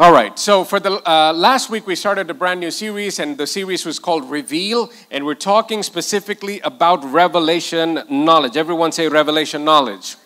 All right, so for the uh, last week we started a brand new series, and the series was called Reveal, and we're talking specifically about revelation knowledge. Everyone say revelation knowledge.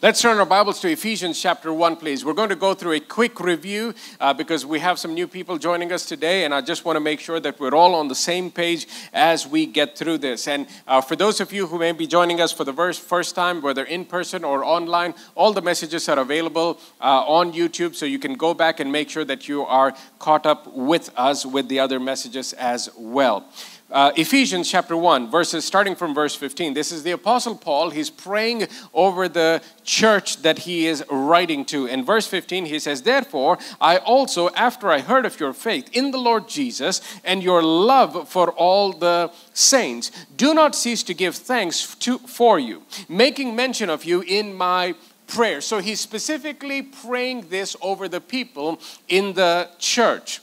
Let's turn our Bibles to Ephesians chapter 1, please. We're going to go through a quick review uh, because we have some new people joining us today, and I just want to make sure that we're all on the same page as we get through this. And uh, for those of you who may be joining us for the first, first time, whether in person or online, all the messages are available uh, on YouTube, so you can go back and make sure that you are caught up with us with the other messages as well. Uh, Ephesians chapter 1, verses starting from verse 15. This is the Apostle Paul. He's praying over the church that he is writing to. In verse 15, he says, Therefore, I also, after I heard of your faith in the Lord Jesus and your love for all the saints, do not cease to give thanks to, for you, making mention of you in my prayer. So he's specifically praying this over the people in the church.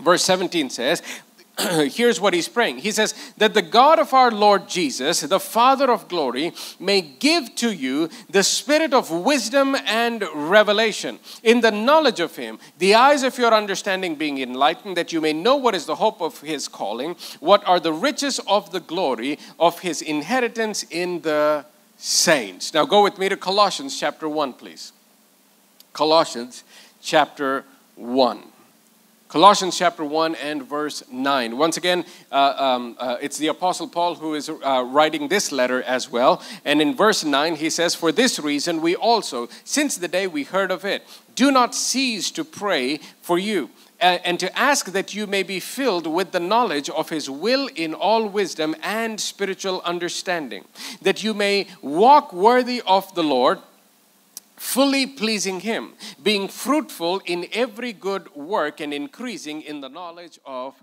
Verse 17 says, here's what he's praying. He says, That the God of our Lord Jesus, the Father of glory, may give to you the spirit of wisdom and revelation in the knowledge of him, the eyes of your understanding being enlightened, that you may know what is the hope of his calling, what are the riches of the glory of his inheritance in the saints. Now go with me to Colossians chapter 1, please. Colossians chapter 1. Colossians chapter 1 and verse 9. Once again, uh, um, uh, it's the Apostle Paul who is uh, writing this letter as well. And in verse 9, he says, For this reason, we also, since the day we heard of it, do not cease to pray for you. And to ask that you may be filled with the knowledge of His will in all wisdom and spiritual understanding, that you may walk worthy of the Lord fully pleasing Him, being fruitful in every good work and increasing in the knowledge of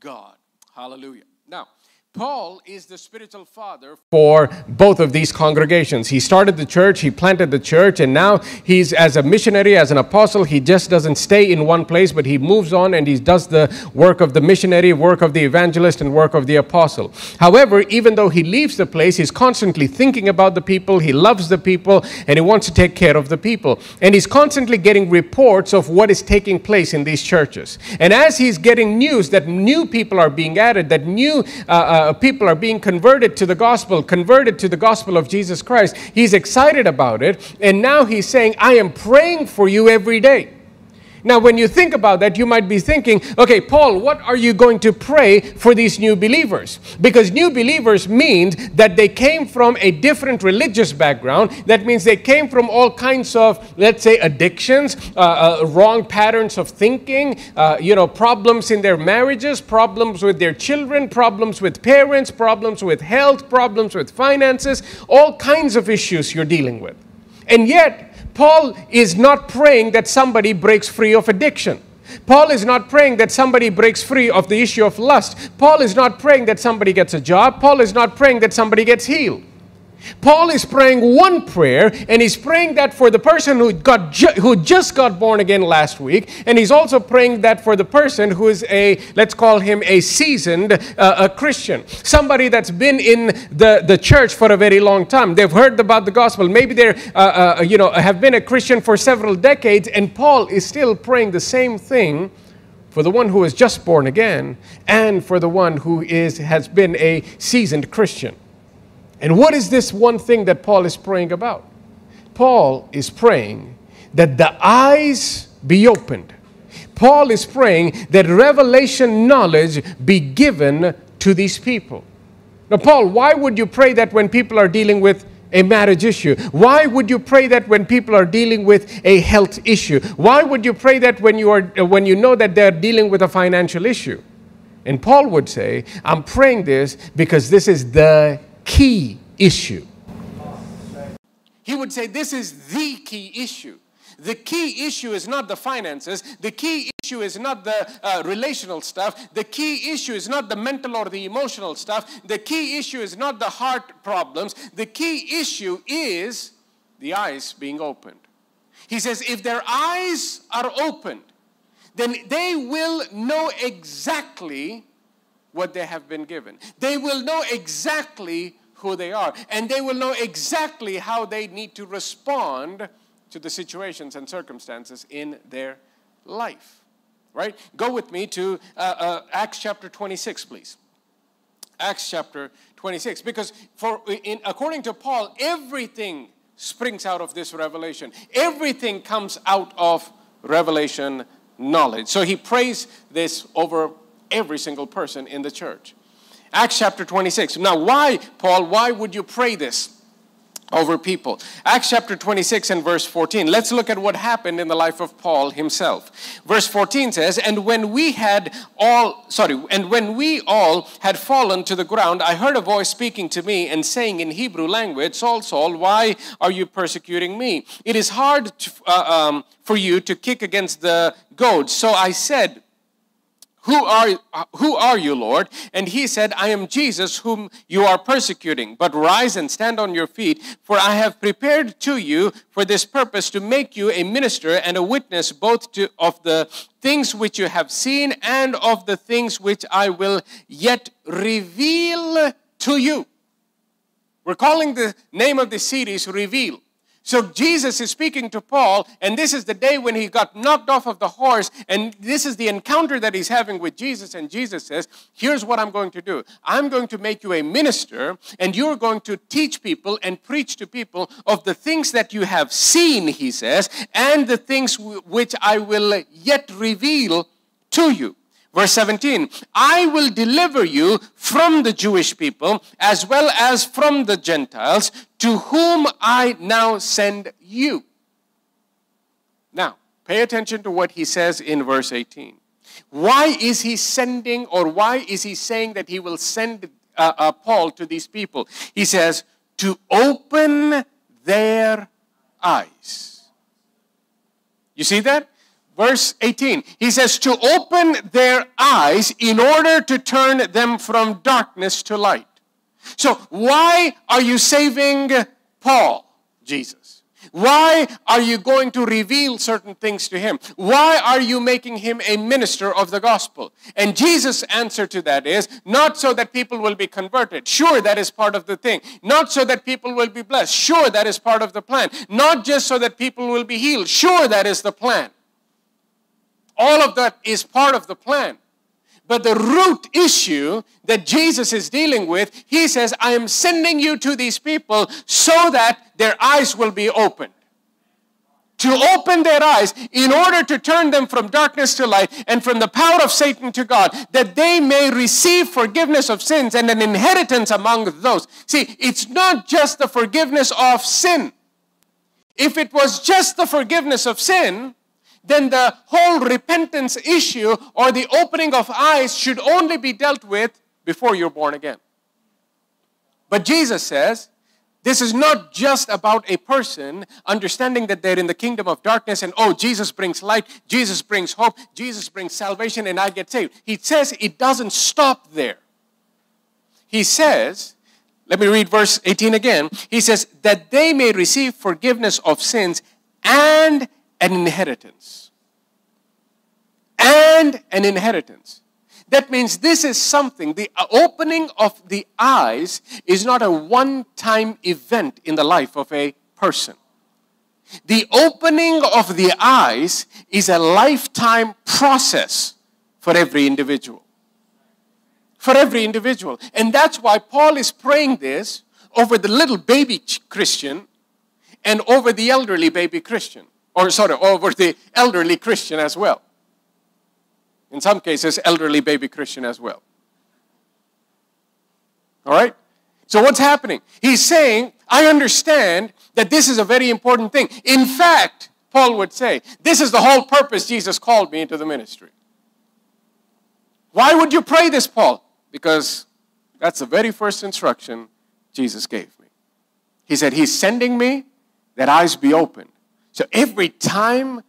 God. Hallelujah. Now, Paul is the spiritual father for both of these congregations. He started the church, he planted the church, and now he's as a missionary, as an apostle, he just doesn't stay in one place, but he moves on and he does the work of the missionary, work of the evangelist, and work of the apostle. However, even though he leaves the place, he's constantly thinking about the people, he loves the people, and he wants to take care of the people. And he's constantly getting reports of what is taking place in these churches. And as he's getting news that new people are being added, that new uh, uh, people are being converted to the gospel, converted to the gospel of Jesus Christ. He's excited about it. And now he's saying, I am praying for you every day. Now, when you think about that, you might be thinking, okay, Paul, what are you going to pray for these new believers? Because new believers means that they came from a different religious background. That means they came from all kinds of, let's say, addictions, uh, uh, wrong patterns of thinking, uh, you know, problems in their marriages, problems with their children, problems with parents, problems with health, problems with finances, all kinds of issues you're dealing with. And yet, Paul is not praying that somebody breaks free of addiction. Paul is not praying that somebody breaks free of the issue of lust. Paul is not praying that somebody gets a job. Paul is not praying that somebody gets healed. Paul is praying one prayer, and he's praying that for the person who, got ju- who just got born again last week, and he's also praying that for the person who is a, let's call him a seasoned uh, a Christian, somebody that's been in the, the church for a very long time. They've heard about the gospel. Maybe they're, uh, uh, you know, have been a Christian for several decades, and Paul is still praying the same thing for the one who is just born again and for the one who is, has been a seasoned Christian. And what is this one thing that Paul is praying about? Paul is praying that the eyes be opened. Paul is praying that revelation knowledge be given to these people. Now, Paul, why would you pray that when people are dealing with a marriage issue? Why would you pray that when people are dealing with a health issue? Why would you pray that when you, are, uh, when you know that they're dealing with a financial issue? And Paul would say, I'm praying this because this is the key issue. He would say this is the key issue. The key issue is not the finances. The key issue is not the uh, relational stuff. The key issue is not the mental or the emotional stuff. The key issue is not the heart problems. The key issue is the eyes being opened. He says, if their eyes are opened, then they will know exactly what they have been given. They will know exactly who they are, and they will know exactly how they need to respond to the situations and circumstances in their life. Right? Go with me to uh, uh, Acts chapter 26, please. Acts chapter 26. Because for in, according to Paul, everything springs out of this revelation. Everything comes out of revelation knowledge. So he prays this over every single person in the church. Acts chapter 26. Now, why, Paul, why would you pray this? over people. Acts chapter 26 and verse 14. Let's look at what happened in the life of Paul himself. Verse 14 says, And when we had all, sorry, and when we all had fallen to the ground, I heard a voice speaking to me and saying in Hebrew language, Saul, Saul, why are you persecuting me? It is hard to, uh, um, for you to kick against the goads. So I said, who are, uh, who are you, Lord? And he said, I am Jesus whom you are persecuting. But rise and stand on your feet, for I have prepared to you for this purpose to make you a minister and a witness both to, of the things which you have seen and of the things which I will yet reveal to you. We're calling the name of the series Reveal. So Jesus is speaking to Paul, and this is the day when he got knocked off of the horse, and this is the encounter that he's having with Jesus. And Jesus says, Here's what I'm going to do I'm going to make you a minister, and you're going to teach people and preach to people of the things that you have seen, he says, and the things which I will yet reveal to you. Verse 17, I will deliver you from the Jewish people as well as from the Gentiles to whom I now send you. Now, pay attention to what he says in verse 18. Why is he sending or why is he saying that he will send uh, uh, Paul to these people? He says, to open their eyes. You see that? Verse 18. He says, to open their eyes in order to turn them from darkness to light. So, why are you saving Paul, Jesus? Why are you going to reveal certain things to him? Why are you making him a minister of the gospel? And Jesus' answer to that is not so that people will be converted. Sure, that is part of the thing. Not so that people will be blessed. Sure, that is part of the plan. Not just so that people will be healed. Sure, that is the plan. All of that is part of the plan. But the root issue that Jesus is dealing with, he says, I am sending you to these people so that their eyes will be opened. To open their eyes in order to turn them from darkness to light and from the power of Satan to God, that they may receive forgiveness of sins and an inheritance among those. See, it's not just the forgiveness of sin. If it was just the forgiveness of sin, then the whole repentance issue or the opening of eyes should only be dealt with before you're born again. But Jesus says, this is not just about a person understanding that they're in the kingdom of darkness and, oh, Jesus brings light, Jesus brings hope, Jesus brings salvation, and I get saved. He says it doesn't stop there. He says, let me read verse 18 again. He says, that they may receive forgiveness of sins and an inheritance. And an inheritance. That means this is something, the opening of the eyes is not a one time event in the life of a person. The opening of the eyes is a lifetime process for every individual. For every individual. And that's why Paul is praying this over the little baby Christian and over the elderly baby Christian or sorry, over the elderly Christian as well. In some cases, elderly baby Christian as well. All right? So, what's happening? He's saying, I understand that this is a very important thing. In fact, Paul would say, this is the whole purpose Jesus called me into the ministry. Why would you pray this, Paul? Because that's the very first instruction Jesus gave me. He said, He's sending me that eyes be opened so every time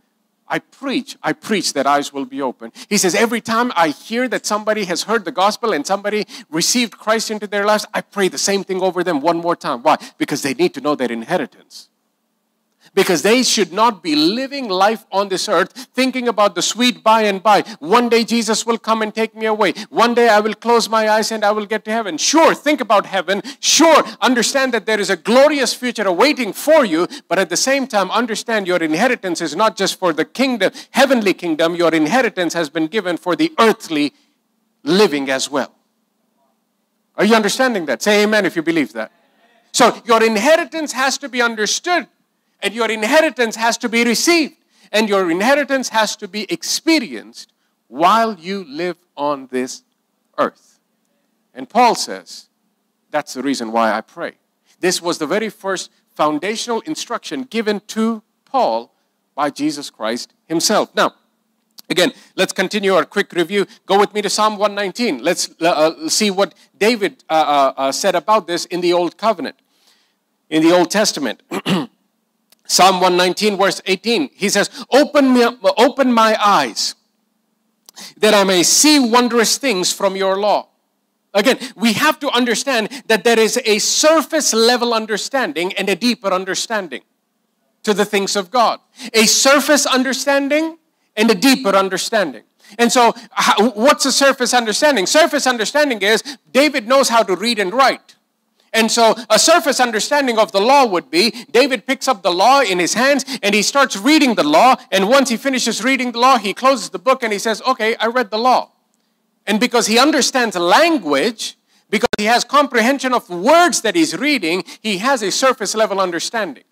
I preach, I preach that eyes will be open. He says, every time I hear that somebody has heard the gospel and somebody received Christ into their lives, I pray the same thing over them one more time. Why? Because they need to know their inheritance. Because they should not be living life on this earth thinking about the sweet by and by. One day Jesus will come and take me away. One day I will close my eyes and I will get to heaven. Sure, think about heaven. Sure, understand that there is a glorious future awaiting for you, but at the same time, understand your inheritance is not just for the kingdom, heavenly kingdom, your inheritance has been given for the earthly living as well. Are you understanding that? Say amen if you believe that. So, your inheritance has to be understood and your inheritance has to be received, and your inheritance has to be experienced while you live on this earth. And Paul says, that's the reason why I pray. This was the very first foundational instruction given to Paul by Jesus Christ himself. Now, Again, let's continue our quick review. Go with me to Psalm 119. Let's uh, uh, see what David uh, uh, uh, said about this in the Old Covenant, in the Old Testament. Psalm 119, verse 18, he says, Open, me, open my eyes that I may see wondrous things from your law. Again, we have to understand that there is a surface level understanding and a deeper understanding to the things of God. A surface understanding and a deeper understanding. And so, what's a surface understanding? Surface understanding is David knows how to read and write. And so, a surface understanding of the law would be David picks up the law in his hands and he starts reading the law. And once he finishes reading the law, he closes the book and he says, Okay, I read the law. And because he understands language, because he has comprehension of words that he's reading, he has a surface level understanding.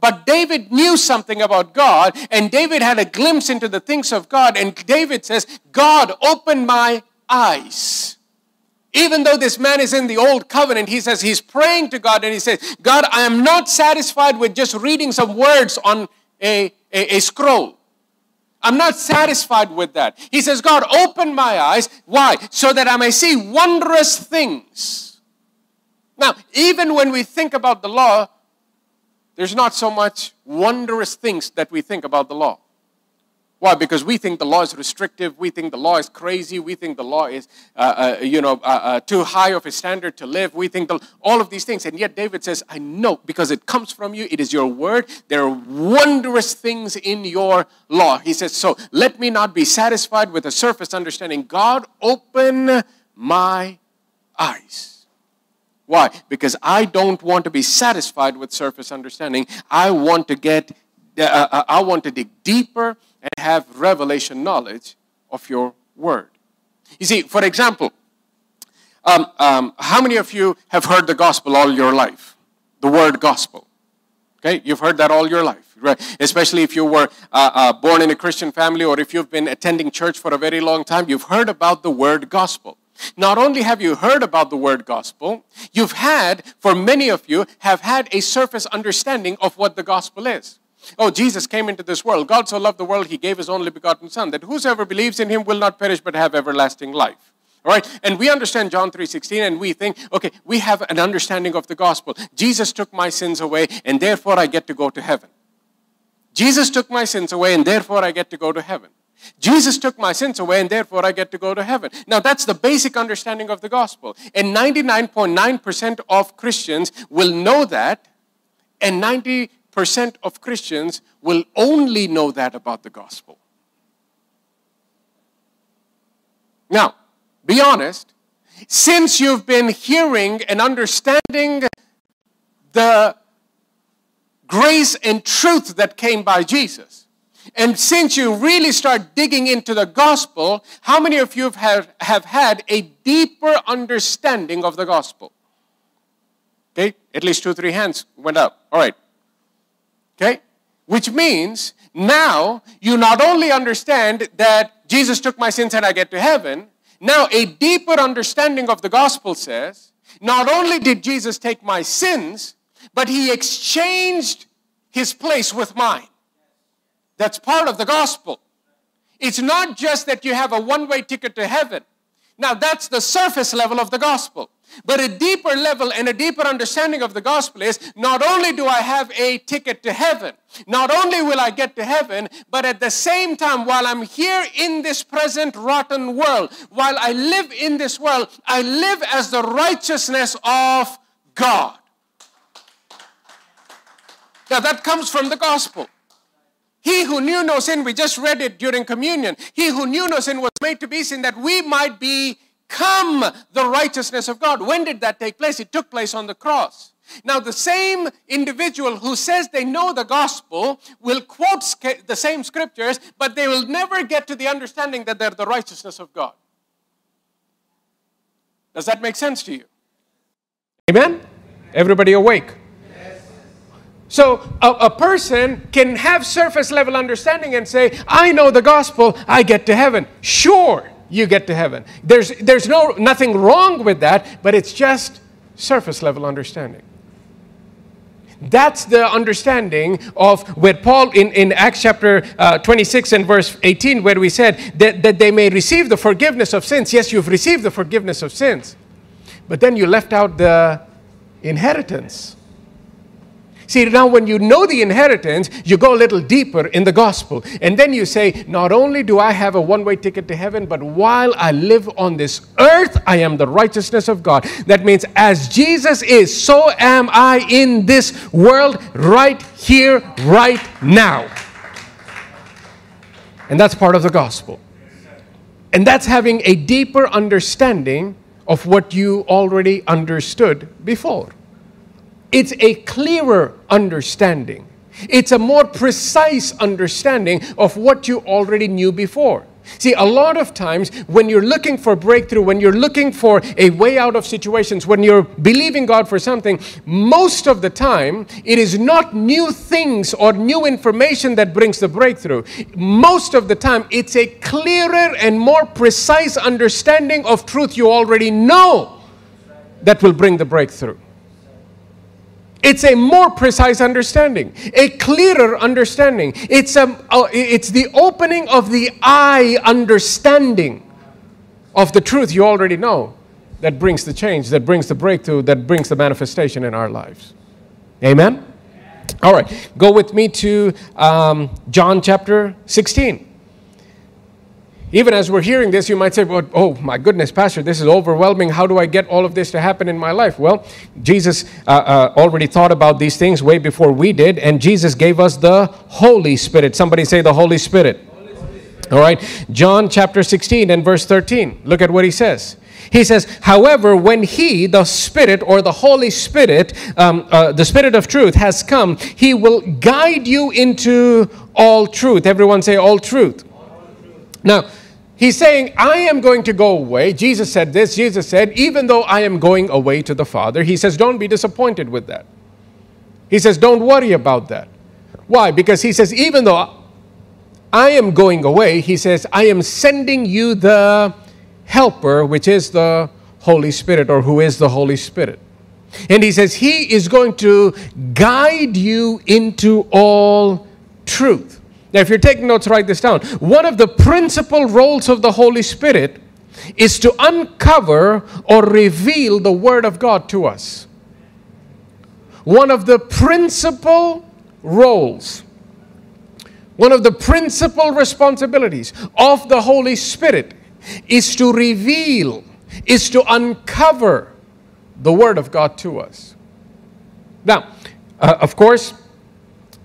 But David knew something about God, and David had a glimpse into the things of God. And David says, God, open my eyes even though this man is in the old covenant, he says he's praying to God and he says, God, I am not satisfied with just reading some words on a, a, a, scroll. I'm not satisfied with that. He says, God, open my eyes. Why? So that I may see wondrous things. Now, even when we think about the law, there's not so much wondrous things that we think about the law. Why? Because we think the law is restrictive. We think the law is crazy. We think the law is, uh, uh, you know, uh, uh, too high of a standard to live. We think the, all of these things. And yet David says, I know because it comes from you. It is your word. There are wondrous things in your law. He says, so let me not be satisfied with a surface understanding. God, open my eyes. Why? Because I don't want to be satisfied with surface understanding. I want to get, uh, I want to dig deeper and have revelation knowledge of your word. You see, for example, um, um, how many of you have heard the gospel all your life? The word gospel. Okay, you've heard that all your life, right? Especially if you were uh, uh, born in a Christian family or if you've been attending church for a very long time, you've heard about the word gospel. Not only have you heard about the word gospel, you've had, for many of you, have had a surface understanding of what the gospel is. Oh, Jesus came into this world. God so loved the world, he gave his only begotten Son, that whosoever believes in him will not perish but have everlasting life. All right? And we understand John 3:16 and we think, okay, we have an understanding of the gospel. Jesus took my sins away and therefore I get to go to heaven. Jesus took my sins away and therefore I get to go to heaven. Jesus took my sins away and therefore I get to go to heaven. Now that's the basic understanding of the gospel. And 99.9% of Christians will know that and 90 percent of Christians will only know that about the gospel. Now, be honest, since you've been hearing and understanding the grace and truth that came by Jesus, and since you really start digging into the gospel, how many of you have, have had a deeper understanding of the gospel? Okay, at least two, three hands went up. All right, Okay? Which means now you not only understand that Jesus took my sins and I get to heaven, now a deeper understanding of the gospel says, not only did Jesus take my sins, but he exchanged his place with mine. That's part of the gospel. It's not just that you have a one way ticket to heaven. Now, that's the surface level of the gospel. But a deeper level and a deeper understanding of the gospel is not only do I have a ticket to heaven, not only will I get to heaven, but at the same time, while I'm here in this present rotten world, while I live in this world, I live as the righteousness of God. Now that comes from the gospel. He who knew no sin, we just read it during communion. He who knew no sin was made to be sin that we might become the righteousness of God. When did that take place? It took place on the cross. Now, the same individual who says they know the gospel will quote the same scriptures, but they will never get to the understanding that they're the righteousness of God. Does that make sense to you? Amen? Everybody awake? So a, a, person can have surface level understanding and say, I know the gospel, I get to heaven. Sure, you get to heaven. There's, there's no, nothing wrong with that, but it's just surface level understanding. That's the understanding of where Paul in, in Acts chapter uh, 26 and verse 18, where we said that, that they may receive the forgiveness of sins. Yes, you've received the forgiveness of sins, but then you left out the inheritance. See, now when you know the inheritance, you go a little deeper in the gospel. And then you say, Not only do I have a one way ticket to heaven, but while I live on this earth, I am the righteousness of God. That means, as Jesus is, so am I in this world right here, right now. And that's part of the gospel. And that's having a deeper understanding of what you already understood before. It's a clearer understanding. It's a more precise understanding of what you already knew before. See, a lot of times when you're looking for breakthrough, when you're looking for a way out of situations, when you're believing God for something, most of the time it is not new things or new information that brings the breakthrough. Most of the time it's a clearer and more precise understanding of truth you already know that will bring the breakthrough. It's a more precise understanding, a clearer understanding. It's, a, uh, it's the opening of the eye understanding of the truth you already know that brings the change, that brings the breakthrough, that brings the manifestation in our lives. Amen? All right, go with me to um, John chapter 16. Even as we're hearing this, you might say, well, oh my goodness, Pastor, this is overwhelming. How do I get all of this to happen in my life? Well, Jesus uh, uh, already thought about these things way before we did, and Jesus gave us the Holy Spirit. Somebody say the Holy Spirit. Holy Spirit. All right, John chapter 16 and verse 13. Look at what he says. He says, however, when He, the Spirit or the Holy Spirit, um, uh, the Spirit of truth, has come, He will guide you into all truth. Everyone say, all truth. All truth. Now, He's saying, I am going to go away. Jesus said this. Jesus said, even though I am going away to the Father, he says, don't be disappointed with that. He says, don't worry about that. Why? Because he says, even though I am going away, he says, I am sending you the helper, which is the Holy Spirit, or who is the Holy Spirit. And he says, He is going to guide you into all truth. Now, if you're taking notes, write this down. One of the principal roles of the Holy Spirit is to uncover or reveal the Word of God to us. One of the principal roles, one of the principal responsibilities of the Holy Spirit is to reveal, is to uncover the Word of God to us. Now, uh, of course,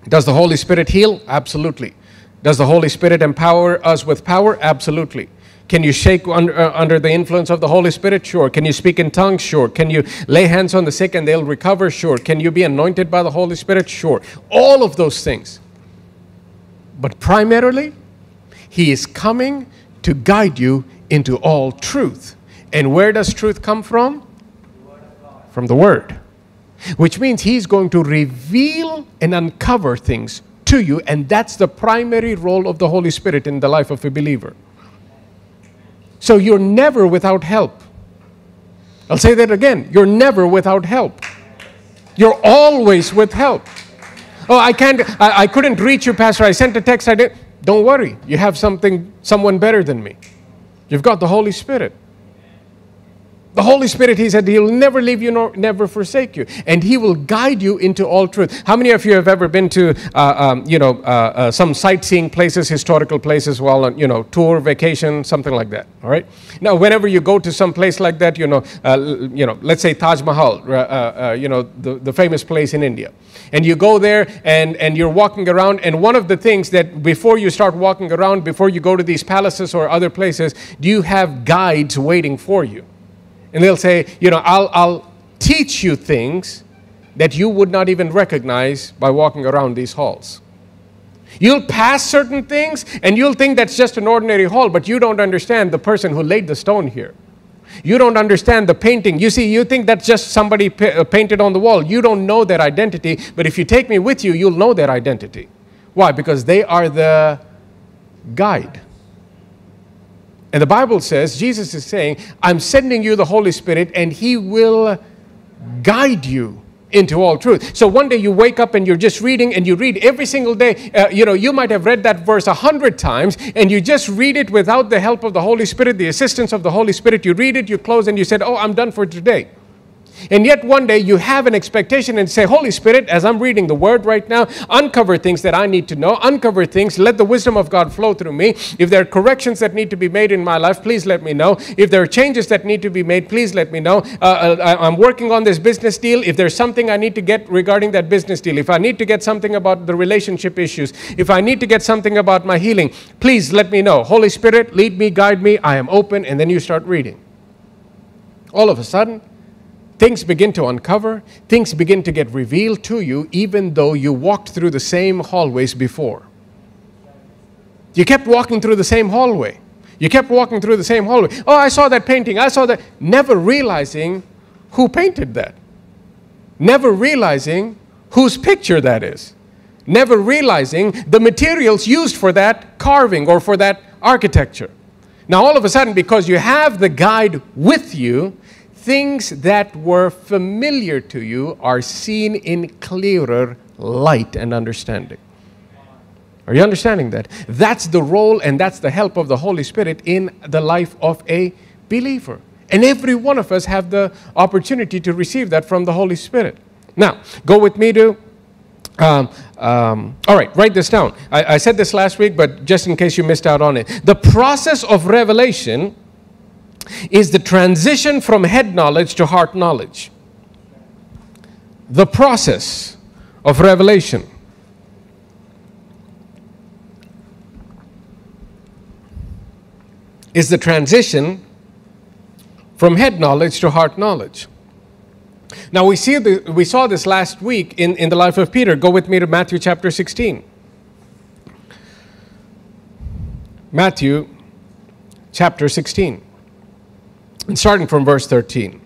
does the Holy Spirit heal? Absolutely. Does the Holy Spirit empower us with power? Absolutely. Can you shake under, uh, under, the influence of the Holy Spirit? Sure. Can you speak in tongues? Sure. Can you lay hands on the sick and they'll recover? Sure. Can you be anointed by the Holy Spirit? Sure. All of those things. But primarily, He is coming to guide you into all truth. And where does truth come from? From the Word which means He's going to reveal and uncover things to you, and that's the primary role of the Holy Spirit in the life of a believer. So you're never without help. I'll say that again. You're never without help. You're always with help. Oh, I can't, I, I couldn't reach you, Pastor. I sent a text. I didn't. Don't worry. You have something, someone better than me. You've got the Holy Spirit. The Holy Spirit, he said, he'll never leave you nor never forsake you. And he will guide you into all truth. How many of you have ever been to, uh, um, you know, uh, uh, some sightseeing places, historical places, while on, you know, tour, vacation, something like that, all right? Now, whenever you go to some place like that, you know, uh, you know let's say Taj Mahal, uh, uh, you know, the, the famous place in India. And you go there and, and you're walking around, and one of the things that before you start walking around, before you go to these palaces or other places, do you have guides waiting for you? And they'll say, you know, I'll, I'll teach you things that you would not even recognize by walking around these halls. You'll pass certain things and you'll think that's just an ordinary hall, but you don't understand the person who laid the stone here. You don't understand the painting. You see, you think that's just somebody uh, painted on the wall. You don't know their identity, but if you take me with you, you'll know their identity. Why? Because they are the guide. And the Bible says, Jesus is saying, I'm sending you the Holy Spirit and He will guide you into all truth. So one day you wake up and you're just reading and you read every single day. Uh, you know, you might have read that verse a hundred times and you just read it without the help of the Holy Spirit, the assistance of the Holy Spirit. You read it, you close, and you said, Oh, I'm done for today. And yet one day you have an expectation and say, Holy Spirit, as I'm reading the word right now, uncover things that I need to know, uncover things, let the wisdom of God flow through me. If there are corrections that need to be made in my life, please let me know. If there are changes that need to be made, please let me know. Uh, uh, I'm working on this business deal. If there's something I need to get regarding that business deal, if I need to get something about the relationship issues, if I need to get something about my healing, please let me know. Holy Spirit, lead me, guide me. I am open. And then you start reading. All of a sudden, Things begin to uncover, things begin to get revealed to you, even though you walked through the same hallways before. You kept walking through the same hallway. You kept walking through the same hallway. Oh, I saw that painting. I saw that. Never realizing who painted that. Never realizing whose picture that is. Never realizing the materials used for that carving or for that architecture. Now, all of a sudden, because you have the guide with you, things that were familiar to you are seen in clearer light and understanding. Are you understanding that? That's the role and that's the help of the Holy Spirit in the life of a believer. And every one of us have the opportunity to receive that from the Holy Spirit. Now, go with me to um, um, all right, write this down. I, I, said this last week, but just in case you missed out on it. The process of revelation is the transition from head knowledge to heart knowledge. The process of revelation. Is the transition from head knowledge to heart knowledge. Now we see the, we saw this last week in, in the life of Peter. Go with me to Matthew chapter 16. Matthew chapter 16 starting from verse 13.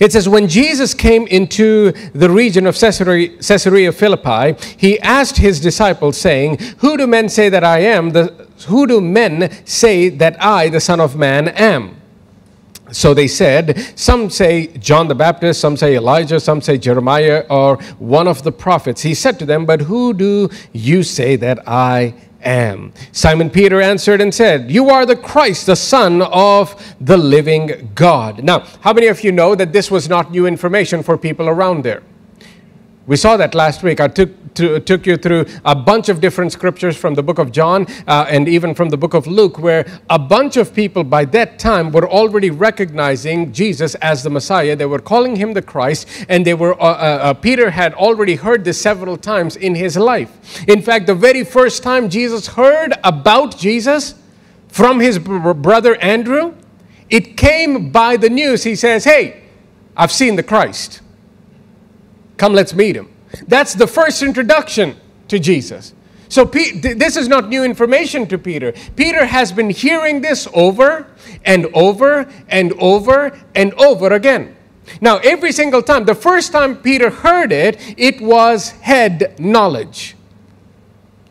It says, When Jesus came into the region of Caesarea, Caesarea Philippi, he asked his disciples, saying, Who do men say that I am? The, who do men say that I, the Son of Man, am? So they said, Some say John the Baptist, some say Elijah, some say Jeremiah, or one of the prophets. He said to them, But who do you say that I am. Simon Peter answered and said, You are the Christ, the Son of the living God. Now, how many of you know that this was not new information for people around there? We saw that last week. I took, to, took you through a bunch of different scriptures from the book of John uh, and even from the book of Luke, where a bunch of people by that time were already recognizing Jesus as the Messiah. They were calling him the Christ, and they were, uh, uh, uh Peter had already heard this several times in his life. In fact, the very first time Jesus heard about Jesus from his brother Andrew, it came by the news. He says, Hey, I've seen the Christ. Come, let's meet him. That's the first introduction to Jesus. So this is not new information to Peter. Peter has been hearing this over and over and over and over again. Now, every single time, the first time Peter heard it, it was head knowledge.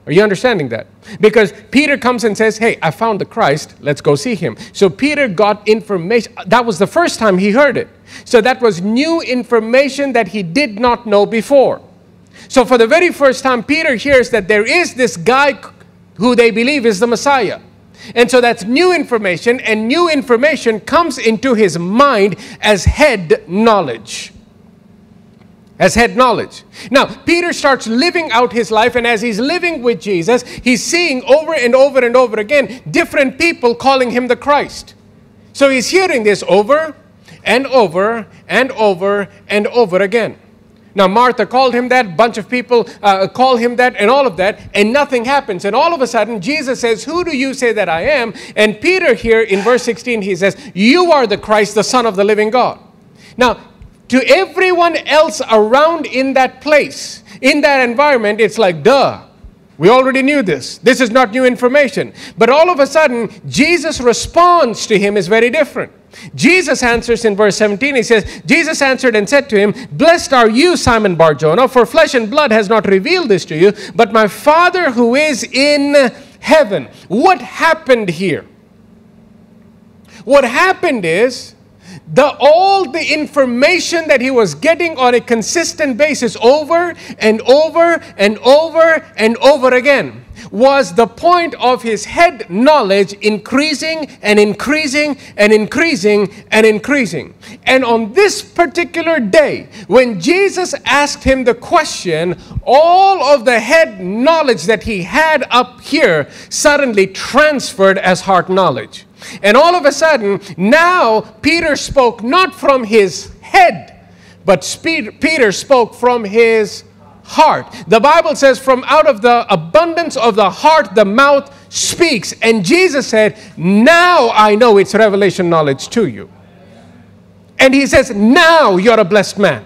Are you understanding that? Because Peter comes and says, Hey, I found the Christ, let's go see him. So Peter got information. That was the first time he heard it. So that was new information that he did not know before. So for the very first time, Peter hears that there is this guy who they believe is the Messiah. And so that's new information, and new information comes into his mind as head knowledge. As head knowledge. Now, Peter starts living out his life, and as he's living with Jesus, he's seeing over and over and over again different people calling him the Christ. So he's hearing this over and over and over and over again. Now, Martha called him that, bunch of people uh, call him that, and all of that, and nothing happens. And all of a sudden, Jesus says, Who do you say that I am? And Peter, here in verse 16, he says, You are the Christ, the Son of the living God. Now, to everyone else around in that place, in that environment, it's like, duh. We already knew this. This is not new information. But all of a sudden, Jesus' response to him is very different. Jesus answers in verse 17. He says, Jesus answered and said to him, Blessed are you, Simon Barjona, for flesh and blood has not revealed this to you, but my Father who is in heaven. What happened here? What happened is the all the information that he was getting on a consistent basis over and over and over and over again was the point of his head knowledge increasing and increasing and increasing and increasing. And on this particular day, when Jesus asked him the question, all of the head knowledge that he had up here suddenly transferred as heart knowledge. And all of a sudden, now Peter spoke not from his head, but Peter spoke from his heart. The Bible says, from out of the abundance of the heart, the mouth speaks. And Jesus said, Now I know it's revelation knowledge to you. And he says, Now you're a blessed man.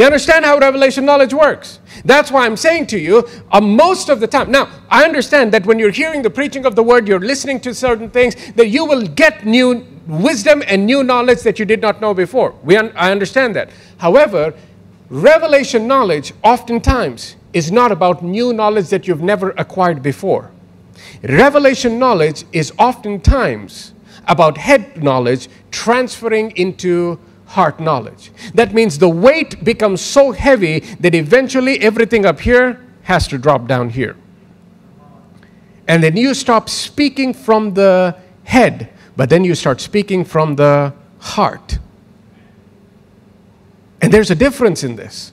You understand how revelation knowledge works? That's why I'm saying to you, uh, most of the time. Now, I understand that when you're hearing the preaching of the word, you're listening to certain things, that you will get new wisdom and new knowledge that you did not know before. We un- I understand that. However, revelation knowledge oftentimes is not about new knowledge that you've never acquired before. Revelation knowledge is oftentimes about head knowledge transferring into heart knowledge. That means the weight becomes so heavy that eventually everything up here has to drop down here. And then you stop speaking from the head, but then you start speaking from the heart. And there's a difference in this.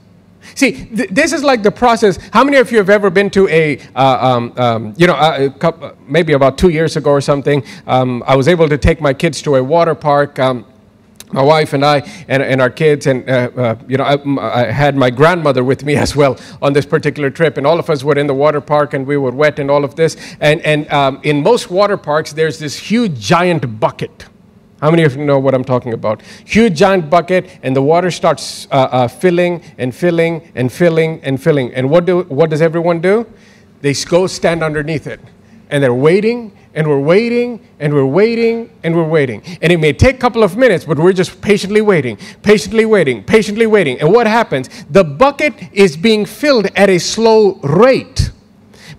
See, th- this is like the process. How many of you have ever been to a, uh, um, um, you know, a, a couple, maybe about two years ago or something? Um, I was able to take my kids to a water park. My wife and I and, and our kids, and uh, uh, you know, I, I, had my grandmother with me as well on this particular trip, and all of us were in the water park, and we were wet and all of this. And and um, in most water parks, there's this huge giant bucket. How many of you know what I'm talking about? Huge giant bucket, and the water starts uh, uh filling and filling and filling and filling. And what do what does everyone do? They go stand underneath it, and they're waiting and we're waiting and we're waiting and we're waiting. And it may take a couple of minutes, but we're just patiently waiting, patiently waiting, patiently waiting. And what happens? The bucket is being filled at a slow rate.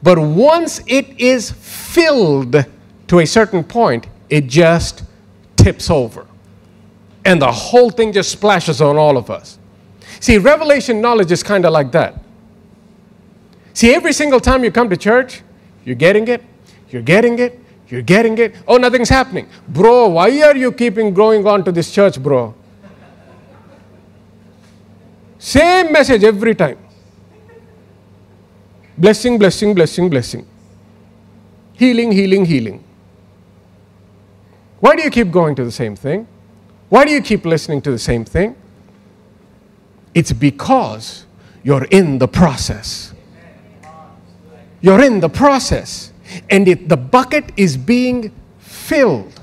But once it is filled to a certain point, it just tips over. And the whole thing just splashes on all of us. See, revelation knowledge is kind of like that. See, every single time you come to church, you're getting it, you're getting it, you're getting it? Oh, nothing's happening. Bro, why are you keeping growing on to this church, bro? Same message every time. Blessing, blessing, blessing, blessing. Healing, healing, healing. Why do you keep going to the same thing? Why do you keep listening to the same thing? It's because you're in the process. You're in the process and it, the bucket is being filled.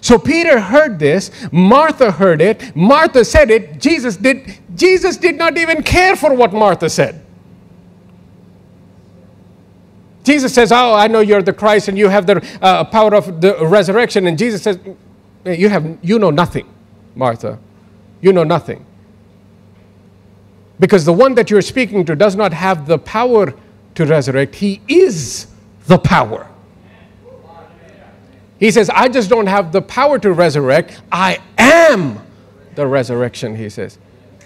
So Peter heard this, Martha heard it, Martha said it, Jesus did Jesus did not even care for what Martha said. Jesus says, "Oh, I know you're the Christ and you have the uh, power of the resurrection." And Jesus says, "You have you know nothing, Martha. You know nothing." Because the one that you're speaking to does not have the power to resurrect. He is the power. He says, I just don't have the power to resurrect. I am the resurrection, he says.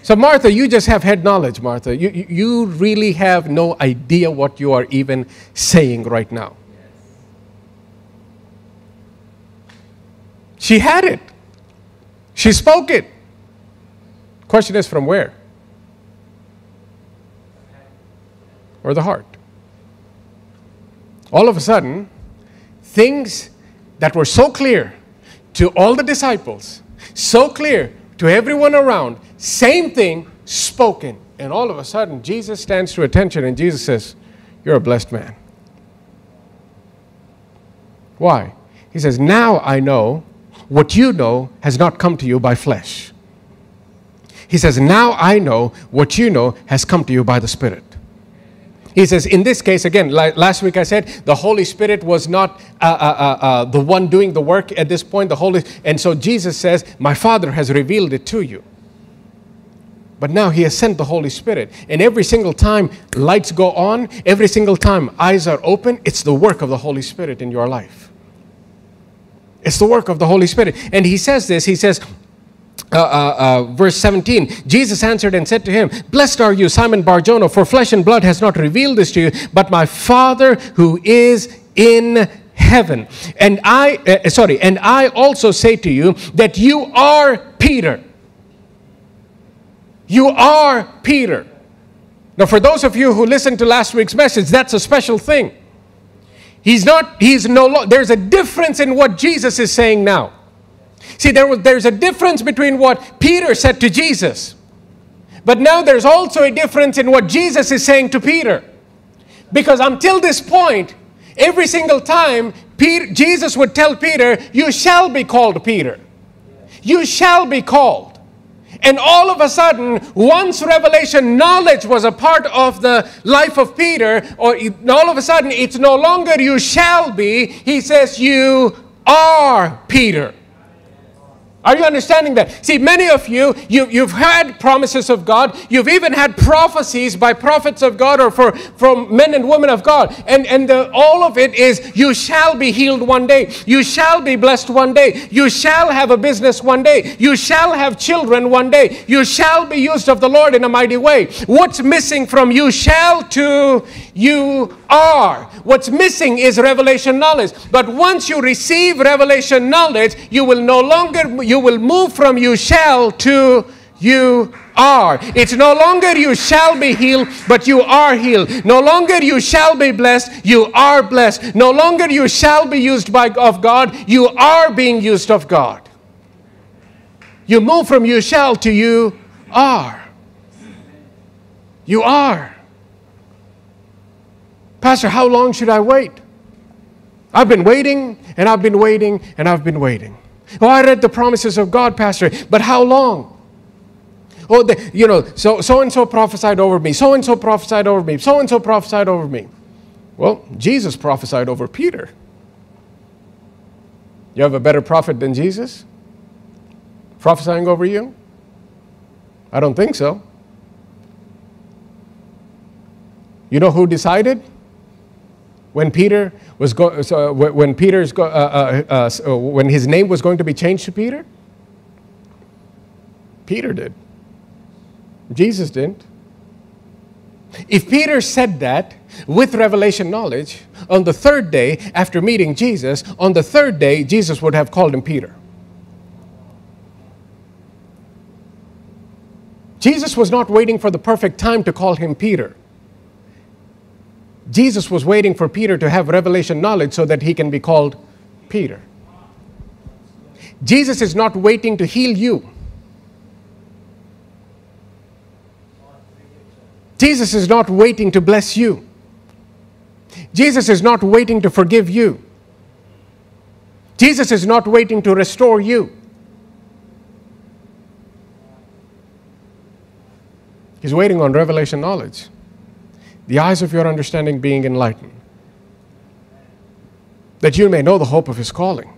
So, Martha, you just have head knowledge, Martha. You, you really have no idea what you are even saying right now. She had it, she spoke it. Question is from where? Or the heart. All of a sudden, things that were so clear to all the disciples, so clear to everyone around, same thing spoken. And all of a sudden, Jesus stands to attention and Jesus says, You're a blessed man. Why? He says, Now I know what you know has not come to you by flesh. He says, Now I know what you know has come to you by the Spirit. He says, in this case, again, like last week I said, the Holy Spirit was not uh, uh, uh, uh, the one doing the work at this point. The Holy, and so Jesus says, My Father has revealed it to you. But now He has sent the Holy Spirit. And every single time lights go on, every single time eyes are open, it's the work of the Holy Spirit in your life. It's the work of the Holy Spirit. And He says this He says, uh, uh, uh, verse 17 jesus answered and said to him blessed are you simon barjona for flesh and blood has not revealed this to you but my father who is in heaven. And i uh, sorry and i also say to you that you are peter. You are peter. Now for those of you who listened to last week's message that's a special thing. He's not he's no there's a difference in what jesus is saying now See, there was, there's a difference between what Peter said to Jesus. But now there's also a difference in what Jesus is saying to Peter. Because until this point, every single time Peter, Jesus would tell Peter, You shall be called Peter. You shall be called. And all of a sudden, once revelation knowledge was a part of the life of Peter, or all of a sudden it's no longer you shall be, he says, You are Peter. Are you understanding that? See, many of you, you, you've had promises of God. You've even had prophecies by prophets of God or for, from men and women of God. And, and the, all of it is, you shall be healed one day. You shall be blessed one day. You shall have a business one day. You shall have children one day. You shall be used of the Lord in a mighty way. What's missing from you shall to you are. What's missing is revelation knowledge. But once you receive revelation knowledge, you will no longer, you will move from you shall to you are. It's no longer you shall be healed, but you are healed. No longer you shall be blessed, you are blessed. No longer you shall be used by, of God, you are being used of God. You move from you shall to you are. You are. Pastor, how long should I wait? I've been waiting and I've been waiting and I've been waiting. Oh, I read the promises of God, Pastor, but how long? Oh, the, you know, so so and so prophesied over me, so and so prophesied over me, so and so prophesied over me. Well, Jesus prophesied over Peter. You have a better prophet than Jesus prophesying over you? I don't think so. You know who decided? When Peter was go, so when Peter's go, uh, uh, uh, so when his name was going to be changed to Peter, Peter did. Jesus didn't. If Peter said that with revelation knowledge, on the third day after meeting Jesus, on the third day, Jesus would have called him Peter. Jesus was not waiting for the perfect time to call him Peter. Jesus was waiting for Peter to have revelation knowledge so that he can be called Peter. Jesus is not waiting to heal you. Jesus is not waiting to bless you. Jesus is not waiting to forgive you. Jesus is not waiting to restore you. He's waiting on revelation knowledge the eyes of your understanding being enlightened, that you may know the hope of his calling,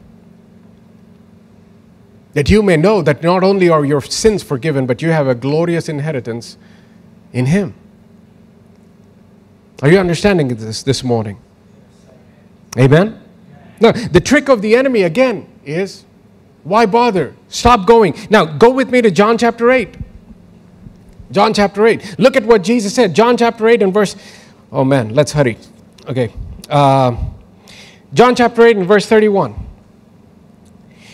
that you may know that not only are your sins forgiven, but you have a glorious inheritance in him. Are you understanding this this morning? Amen? Now, the trick of the enemy again is why bother? Stop going. Now, go with me to John chapter 8. John chapter 8. Look at what Jesus said. John chapter 8 and verse. Oh man, let's hurry. Okay. Uh, John chapter 8 and verse 31.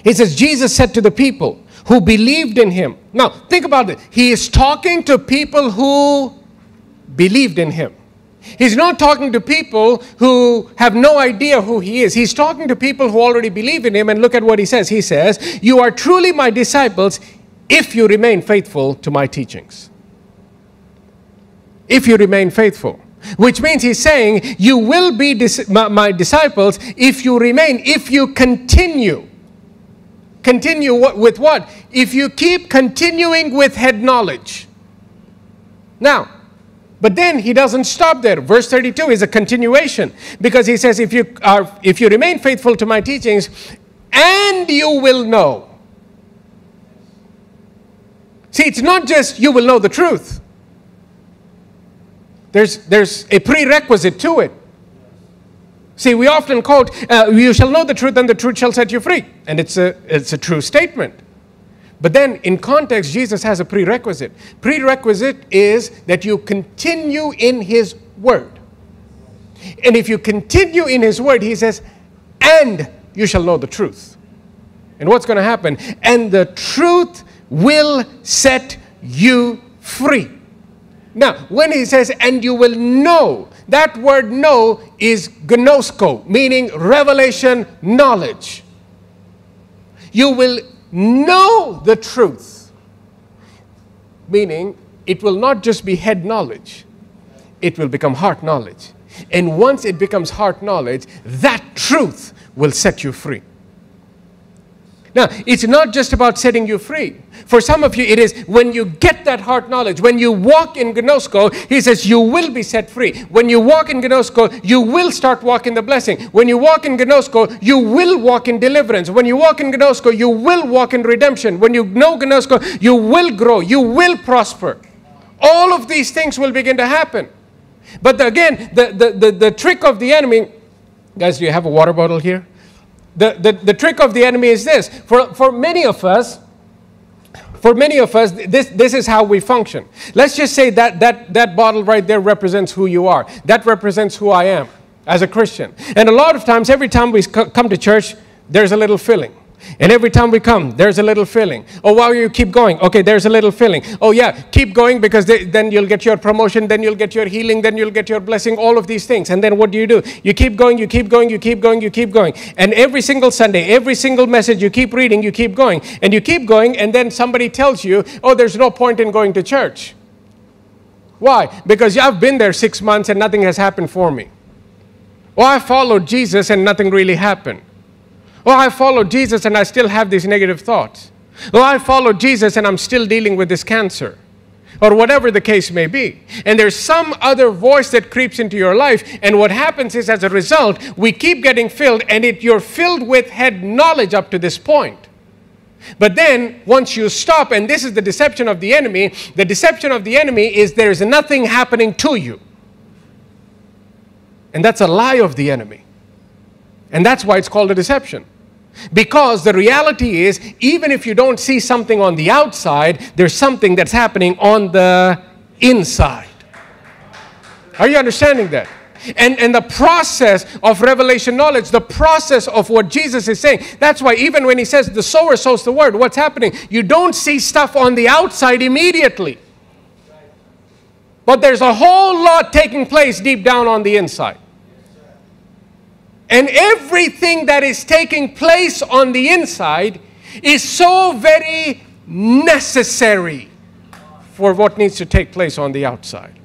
He says, Jesus said to the people who believed in him. Now, think about it. He is talking to people who believed in him. He's not talking to people who have no idea who he is. He's talking to people who already believe in him. And look at what he says. He says, You are truly my disciples if you remain faithful to my teachings. If you remain faithful. Which means he's saying, You will be dis- my, my disciples if you remain, if you continue. Continue what, with what? If you keep continuing with head knowledge. Now, but then he doesn't stop there. Verse 32 is a continuation because he says, if you, are, if you remain faithful to my teachings, and you will know. See, it's not just you will know the truth, there's, there's a prerequisite to it. See, we often quote, uh, You shall know the truth, and the truth shall set you free. And it's a, it's a true statement. But then in context, Jesus has a prerequisite. Prerequisite is that you continue in his word. And if you continue in his word, he says, and you shall know the truth. And what's going to happen? And the truth will set you free. Now, when he says, and you will know, that word know is ginosko, meaning revelation knowledge. You will know the truth. Meaning, it will not just be head knowledge, it will become heart knowledge. And once it becomes heart knowledge, that truth will set you free. Now, it's not just about setting you free. For some of you, it is when you get that heart knowledge, when you walk in Ginosko, he says you will be set free. When you walk in Ginosko, you will start walking the blessing. When you walk in Ginosko, you will walk in deliverance. When you walk in Ginosko, you will walk in redemption. When you know Ginosko, you will grow, you will prosper. All of these things will begin to happen. But again, the, the, the, the trick of the enemy, guys, do you have a water bottle here? The, the, the trick of the enemy is this for, for many of us, for many of us, this, this is how we function. Let's just say that, that that bottle right there represents who you are. That represents who I am as a Christian. And a lot of times, every time we come to church, there's a little filling. And every time we come, there's a little filling. Oh, wow, you keep going. Okay, there's a little filling. Oh, yeah, keep going because they, then you'll get your promotion, then you'll get your healing, then you'll get your blessing, all of these things. And then what do you do? You keep going, you keep going, you keep going, you keep going. And every single Sunday, every single message you keep reading, you keep going. And you keep going, and then somebody tells you, oh, there's no point in going to church. Why? Because I've been there six months and nothing has happened for me. Well, I followed Jesus and nothing really happened. Oh, I followed Jesus and I still have these negative thoughts. Oh, I followed Jesus and I'm still dealing with this cancer. Or whatever the case may be. And there's some other voice that creeps into your life. And what happens is, as a result, we keep getting filled, and it, you're filled with head knowledge up to this point. But then, once you stop, and this is the deception of the enemy, the deception of the enemy is there's nothing happening to you. And that's a lie of the enemy. And that's why it's called a deception. Because the reality is, even if you don't see something on the outside, there's something that's happening on the inside. Are you understanding that? And, and the process of revelation knowledge, the process of what Jesus is saying. That's why, even when he says the sower sows the word, what's happening? You don't see stuff on the outside immediately. But there's a whole lot taking place deep down on the inside. And everything that is taking place on the inside is so very necessary for what needs to take place on the outside.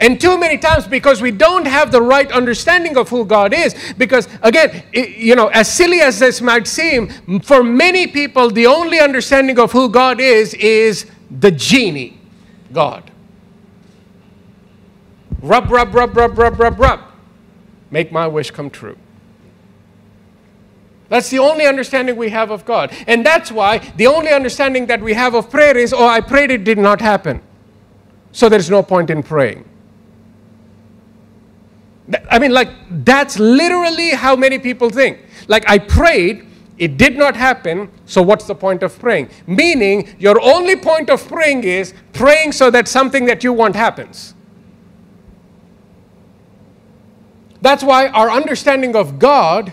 And too many times, because we don't have the right understanding of who God is, because again, you know, as silly as this might seem, for many people, the only understanding of who God is is the genie, God. Rub, rub, rub, rub, rub, rub, rub. Make my wish come true. That's the only understanding we have of God. And that's why the only understanding that we have of prayer is, oh, I prayed, it did not happen. So there's no point in praying. I mean, like, that's literally how many people think. Like, I prayed, It did not happen, so what's the point of praying? Meaning, your only point of praying is praying so that something that you want happens. That's why our understanding of God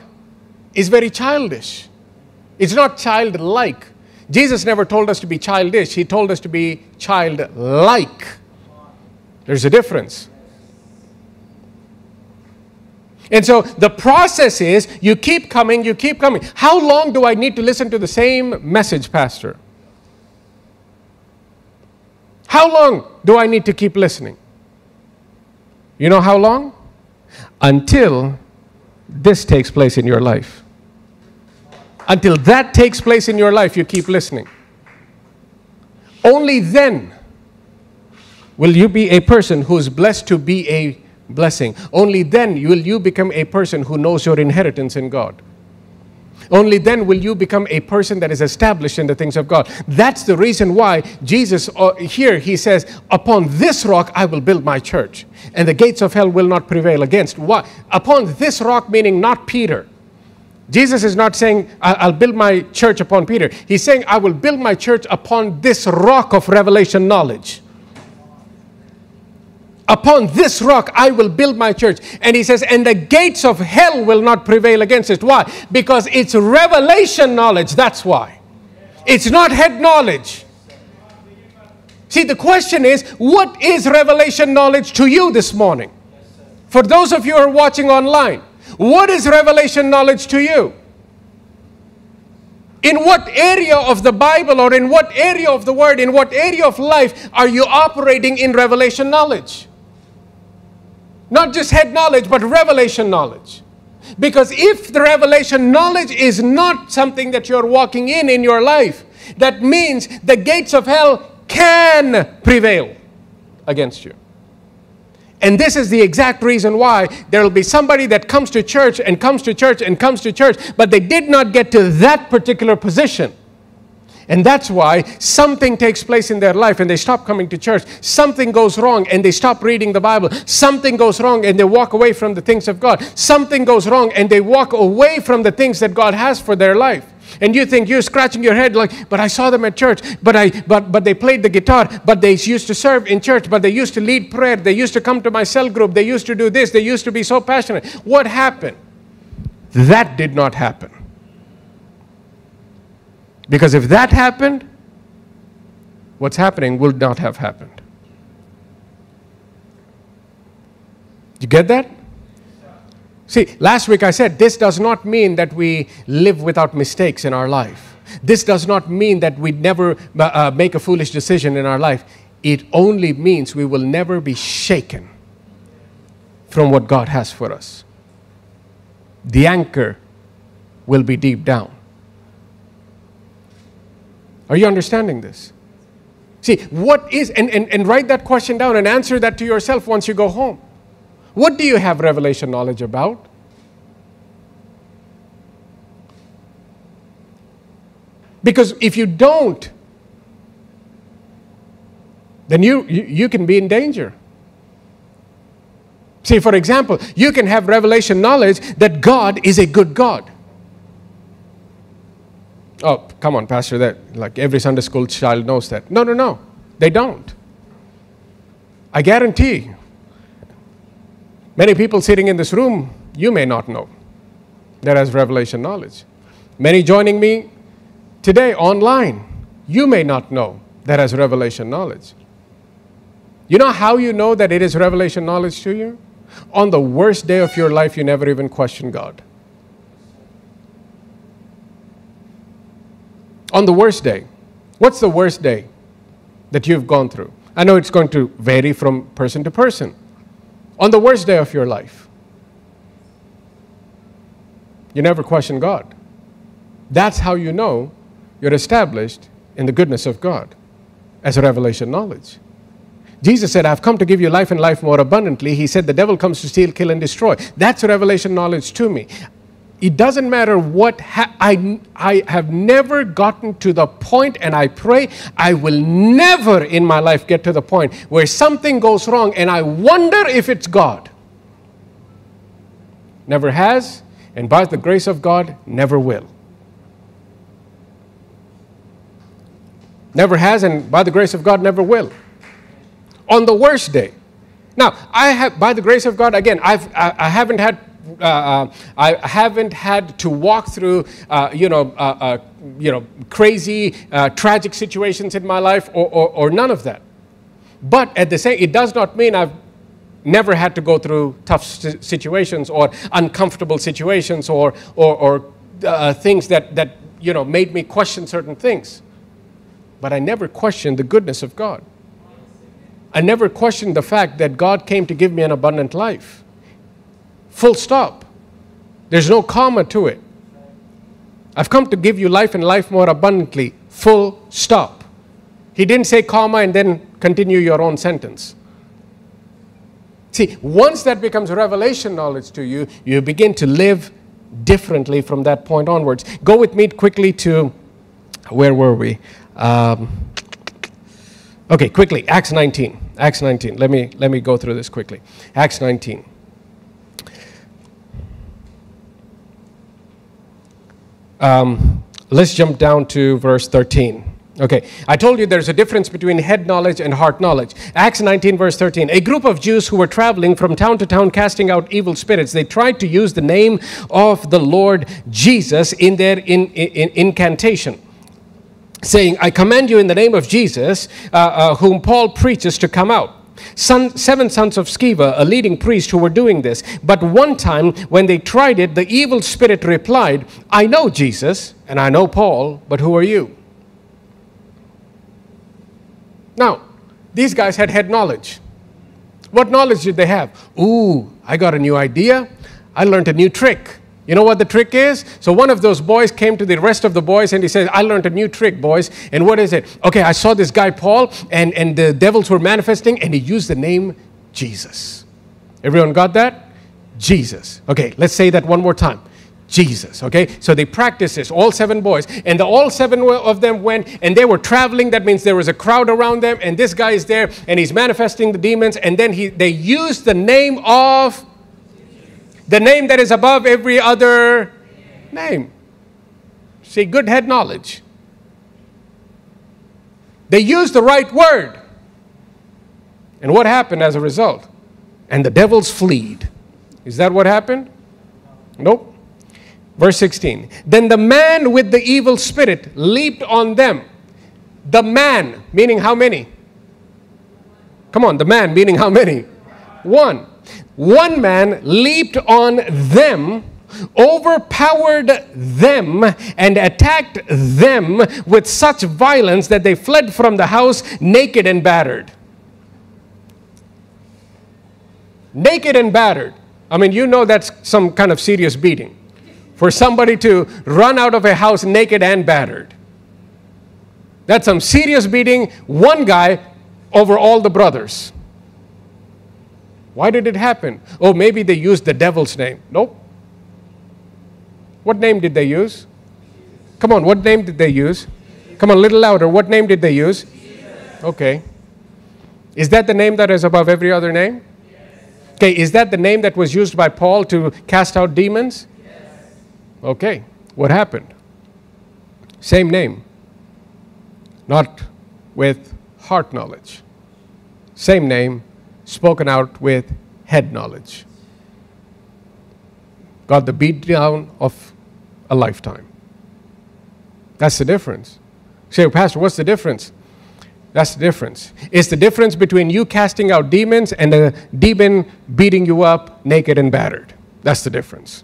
is very childish. It's not childlike. Jesus never told us to be childish, He told us to be childlike. There's a difference. And so the process is you keep coming, you keep coming. How long do I need to listen to the same message, Pastor? How long do I need to keep listening? You know how long? Until this takes place in your life. Until that takes place in your life, you keep listening. Only then will you be a person who is blessed to be a blessing. Only then will you become a person who knows your inheritance in God. Only then will you become a person that is established in the things of God. That's the reason why Jesus, uh, here he says, Upon this rock I will build my church, and the gates of hell will not prevail against. What? Upon this rock, meaning not Peter. Jesus is not saying, I'll build my church upon Peter. He's saying, I will build my church upon this rock of revelation knowledge. Upon this rock I will build my church. And he says, and the gates of hell will not prevail against it. Why? Because it's revelation knowledge. That's why. It's not head knowledge. See, the question is, what is revelation knowledge to you this morning? For those of you who are watching online, what is revelation knowledge to you? In what area of the Bible or in what area of the Word, in what area of life are you operating in revelation knowledge? Not just head knowledge, but revelation knowledge. Because if the revelation knowledge is not something that you're walking in in your life, that means the gates of hell can prevail against you. And this is the exact reason why there will be somebody that comes to church and comes to church and comes to church, but they did not get to that particular position. And that's why something takes place in their life and they stop coming to church. Something goes wrong and they stop reading the Bible. Something goes wrong and they walk away from the things of God. Something goes wrong and they walk away from the things that God has for their life. And you think you're scratching your head like, but I saw them at church, but I but but they played the guitar, but they used to serve in church, but they used to lead prayer, they used to come to my cell group, they used to do this, they used to be so passionate. What happened? That did not happen. Because if that happened, what's happening will not have happened. You get that? See, last week I said this does not mean that we live without mistakes in our life. This does not mean that we never uh, uh make a foolish decision in our life. It only means we will never be shaken from what God has for us. The anchor will be deep down. Are you understanding this? See, what is, and, and, and write that question down and answer that to yourself once you go home. What do you have revelation knowledge about? Because if you don't, then you, you, you, can be in danger. See, for example, you can have revelation knowledge that God is a good God. Oh, come on, Pastor, that like every Sunday school child knows that. No, no, no. They don't. I guarantee many people sitting in this room, you may not know that has revelation knowledge. Many joining me today online, you may not know that has revelation knowledge. You know how you know that it is revelation knowledge to you? On the worst day of your life, you never even question God. On the worst day. What's the worst day that you've gone through? I know it's going to vary from person to person. On the worst day of your life, you never question God. That's how you know you're established in the goodness of God as a revelation knowledge. Jesus said, I've come to give you life and life more abundantly. He said, The devil comes to steal, kill, and destroy. That's revelation knowledge to me it doesn't matter what I, I have never gotten to the point, and I pray I will never in my life get to the point where something goes wrong and I wonder if it's God. Never has, and by the grace of God, never will. Never has, and by the grace of God, never will. On the worst day. Now, I have, by the grace of God, again, I've, I, I haven't had uh, uh, I haven't had to walk through, uh, you know, uh, uh, you know, crazy, uh, tragic situations in my life, or, or, or, none of that. But at the same, it does not mean I've never had to go through tough situations or uncomfortable situations or, or, or things that, that, you know, made me question certain things. But I never questioned the goodness of God. I never questioned the fact that God came to give me an abundant life. Full stop. There's no comma to it. I've come to give you life and life more abundantly. Full stop. He didn't say comma and then continue your own sentence. See, once that becomes revelation knowledge to you, you begin to live differently from that point onwards. Go with me quickly to where were we? Um, okay, quickly, Acts 19. Acts 19. Let me, let me go through this quickly. Acts 19. Um, let's jump down to verse 13. Okay, I told you there's a difference between head knowledge and heart knowledge. Acts 19, verse 13. A group of Jews who were traveling from town to town casting out evil spirits, they tried to use the name of the Lord Jesus in their in, in, incantation saying, I command you in the name of Jesus, uh, uh, whom Paul preaches, to come out. Son, seven sons of Sceva, a leading priest, who were doing this. But one time, when they tried it, the evil spirit replied, I know Jesus and I know Paul, but who are you? Now, these guys had head knowledge. What knowledge did they have? Ooh, I got a new idea. I learned a new trick. You know what the trick is? So one of those boys came to the rest of the boys and he said, I learned a new trick, boys. And what is it? Okay, I saw this guy, Paul, and, and the devils were manifesting, and he used the name Jesus. Everyone got that? Jesus. Okay, let's say that one more time. Jesus. Okay, so they practiced this, all seven boys, and the, all seven of them went and they were traveling. That means there was a crowd around them, and this guy is there and he's manifesting the demons, and then he, they used the name of the name that is above every other name. See, good head knowledge. They used the right word. And what happened as a result? And the devils fled. Is that what happened? Nope. Verse 16. Then the man with the evil spirit leaped on them. The man, meaning how many? Come on, the man, meaning how many? One one man leaped on them, overpowered them, and attacked them with such violence that they fled from the house naked and battered. Naked and battered. I mean, you know that's some kind of serious beating. For somebody to run out of a house naked and battered. That's some serious beating. One guy over all the brothers. Why did it happen? Oh, maybe they used the devil's name. Nope. What name did they use? Come on, what name did they use? Come on, a little louder. What name did they use? Okay. Is that the name that is above every other name? Okay, is that the name that was used by Paul to cast out demons? Okay, what happened? Same name, not with heart knowledge. Same name, spoken out with head knowledge. Got the beat down of a lifetime. That's the difference. say, Pastor, what's the difference? That's the difference. It's the difference between you casting out demons and a demon beating you up naked and battered. That's the difference.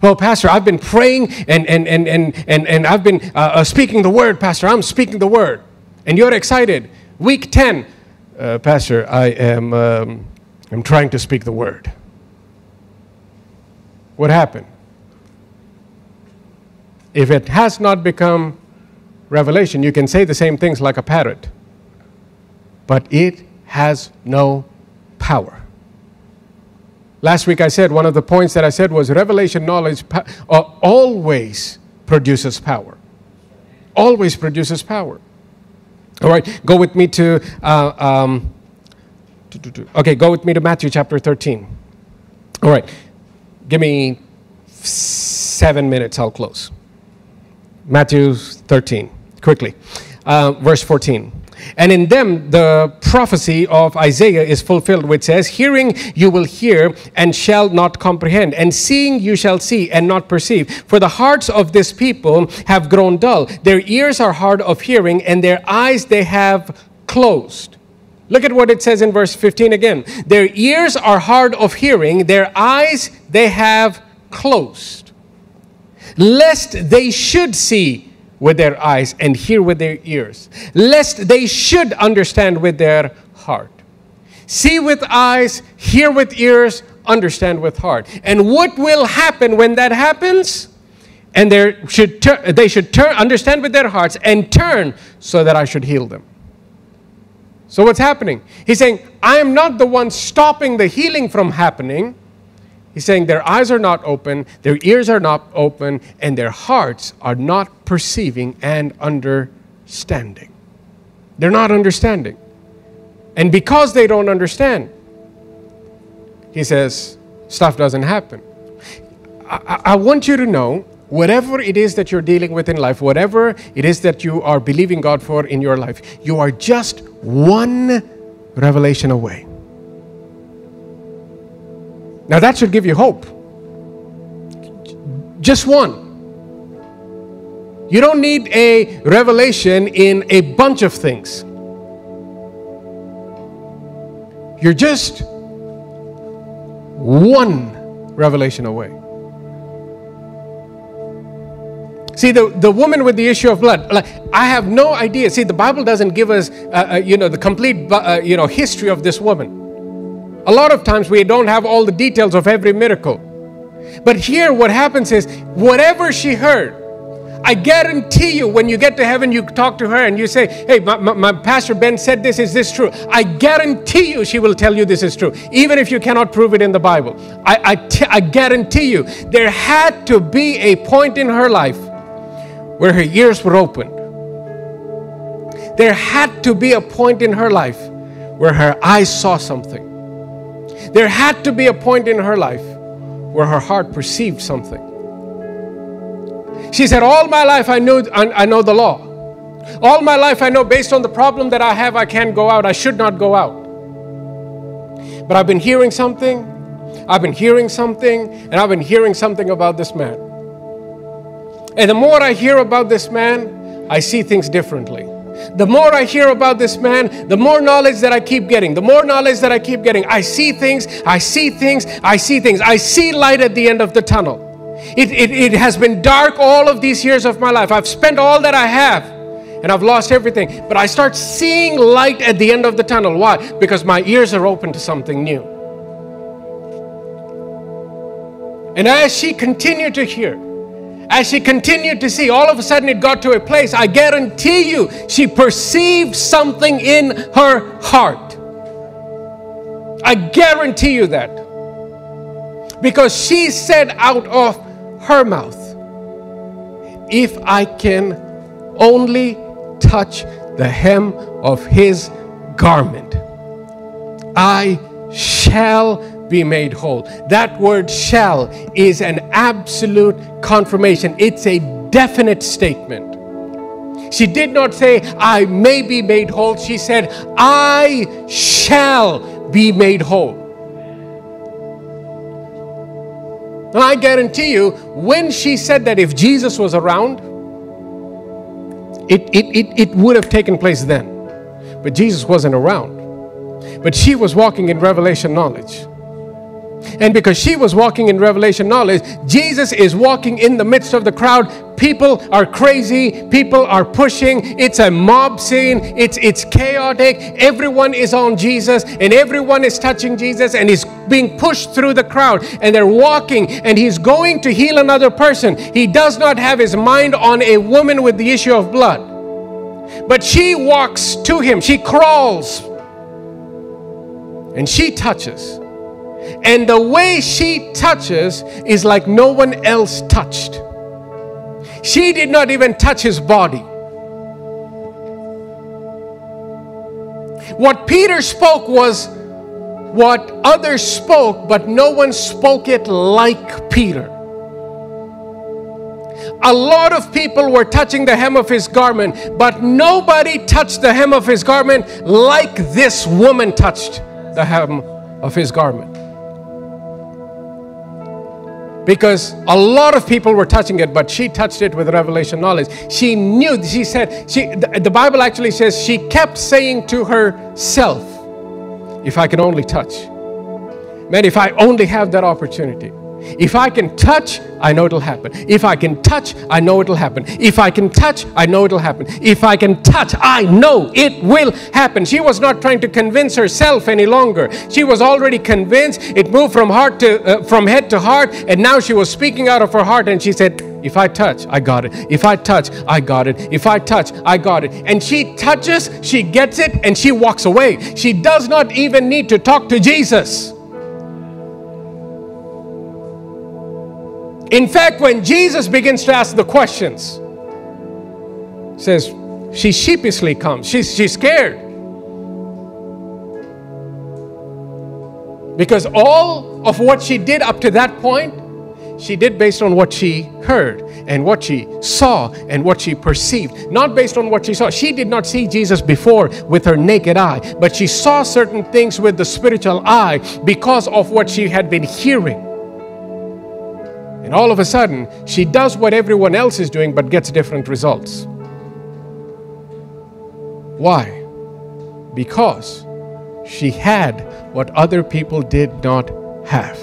Well, Pastor, I've been praying and, and, and, and, and, and I've been uh, uh, speaking the word, Pastor. I'm speaking the word. And you're excited. Week 10, uh, Pastor, I am um, I'm trying to speak the word. What happened? If it has not become revelation, you can say the same things like a parrot, but it has no power. Last week I said one of the points that I said was revelation knowledge uh, always produces power. Always produces power. All right, go with me to, uh, um, okay, go with me to Matthew chapter 13. All right, give me seven minutes, I'll close. Matthew 13, quickly. uh, verse 14. And in them the prophecy of Isaiah is fulfilled, which says, Hearing you will hear and shall not comprehend, and seeing you shall see and not perceive. For the hearts of this people have grown dull. Their ears are hard of hearing, and their eyes they have closed. Look at what it says in verse 15 again. Their ears are hard of hearing, their eyes they have closed, lest they should see with their eyes and hear with their ears, lest they should understand with their heart. See with eyes, hear with ears, understand with heart. And what will happen when that happens? And there should tur- they should turn, understand with their hearts and turn so that I should heal them. So, what's happening? He's saying, I am not the one stopping the healing from happening. He's saying their eyes are not open, their ears are not open, and their hearts are not perceiving and understanding. They're not understanding. And because they don't understand, he says, stuff doesn't happen. I, I, want you to know whatever it is that you're dealing with in life, whatever it is that you are believing God for in your life, you are just one revelation away. Now that should give you hope. Just one. You don't need a revelation in a bunch of things. You're just one revelation away. See, the, the woman with the issue of blood, like, I have no idea. See, the Bible doesn't give us, uh, uh, you know, the complete, uh, you know, history of this woman. A lot of times we don't have all the details of every miracle. But here, what happens is, whatever she heard, I guarantee you, when you get to heaven, you talk to her and you say, Hey, my, my, my, pastor Ben said this, is this true? I guarantee you she will tell you this is true, even if you cannot prove it in the Bible. I, I, guarantee you, there had to be a point in her life where her ears were opened. There had to be a point in her life where her eyes saw something. There had to be a point in her life where her heart perceived something. She said, All my life I know, I know the law. All my life I know based on the problem that I have, I can't go out. I should not go out. But I've been hearing something, I've been hearing something, and I've been hearing something about this man. And the more I hear about this man, I see things differently. The more I hear about this man, the more knowledge that I keep getting. The more knowledge that I keep getting. I see things, I see things, I see things. I see light at the end of the tunnel. It, it, it has been dark all of these years of my life. I've spent all that I have and I've lost everything. But I start seeing light at the end of the tunnel. Why? Because my ears are open to something new. And as she continued to hear, as she continued to see, all of a sudden it got to a place, I guarantee you, she perceived something in her heart. I guarantee you that. Because she said out of her mouth, If I can only touch the hem of his garment, I shall be made whole. That word shall is an absolute confirmation, it's a definite statement. She did not say, I may be made whole. She said, I shall be made whole. And I guarantee you, when she said that, if Jesus was around, it, it, it, it would have taken place then. But Jesus wasn't around. But she was walking in revelation knowledge. And because she was walking in revelation knowledge, Jesus is walking in the midst of the crowd. People are crazy, people are pushing. It's a mob scene, it's, it's chaotic. Everyone is on Jesus, and everyone is touching Jesus, and he's being pushed through the crowd. And they're walking, and he's going to heal another person. He does not have his mind on a woman with the issue of blood. But she walks to him, she crawls, and she touches. And the way she touches is like no one else touched. She did not even touch his body. What Peter spoke was what others spoke, but no one spoke it like Peter. a lot of people were touching the hem of his garment, but nobody touched the hem of his garment like this woman touched the hem of his garment. Because a lot of people were touching it, but she touched it with revelation knowledge. She knew, she said, she, the, the Bible actually says she kept saying to herself, If I can only touch. Man, if I only have that opportunity. If I can touch, I know it'll happen. If I can touch, I know it'll happen. If I can touch, I know it'll happen. If I can touch, I know it will happen. She was not trying to convince herself any longer. She was already convinced. It moved from heart to uh, from head to heart, and now she was speaking out of her heart and she said, if I touch, I got it. If I touch, I got it. If I touch, I got it. And she touches, she gets it, and she walks away. She does not even need to talk to Jesus. In fact, when Jesus begins to ask the questions, says she sheepishly comes. She's, she's scared. Because all of what she did up to that point, she did based on what she heard and what she saw and what she perceived, not based on what she saw. She did not see Jesus before with her naked eye, but she saw certain things with the spiritual eye because of what she had been hearing. And all of a sudden, she does what everyone else is doing but gets different results. Why? Because she had what other people did not have.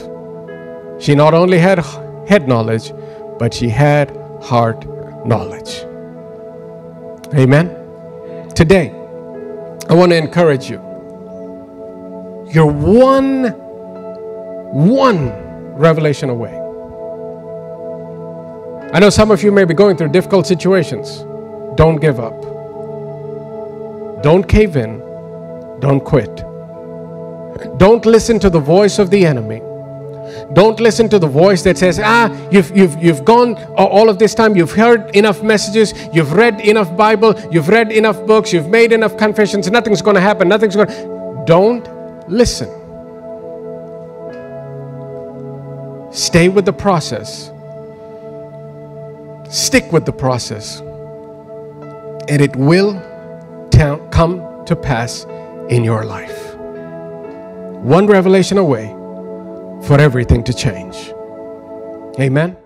She not only had head knowledge, but she had heart knowledge. Amen. Today, I want to encourage you. You're one, one revelation away I know some of you may be going through difficult situations. Don't give up. Don't cave in. Don't quit. Don't listen to the voice of the enemy. Don't listen to the voice that says, ah, you've, you've, you've gone all of this time, you've heard enough messages, you've read enough Bible, you've read enough books, you've made enough confessions, nothing's going to happen, nothing's going to. Don't listen. Stay with the process Stick with the process, and it will come to pass in your life. One revelation away for everything to change. Amen.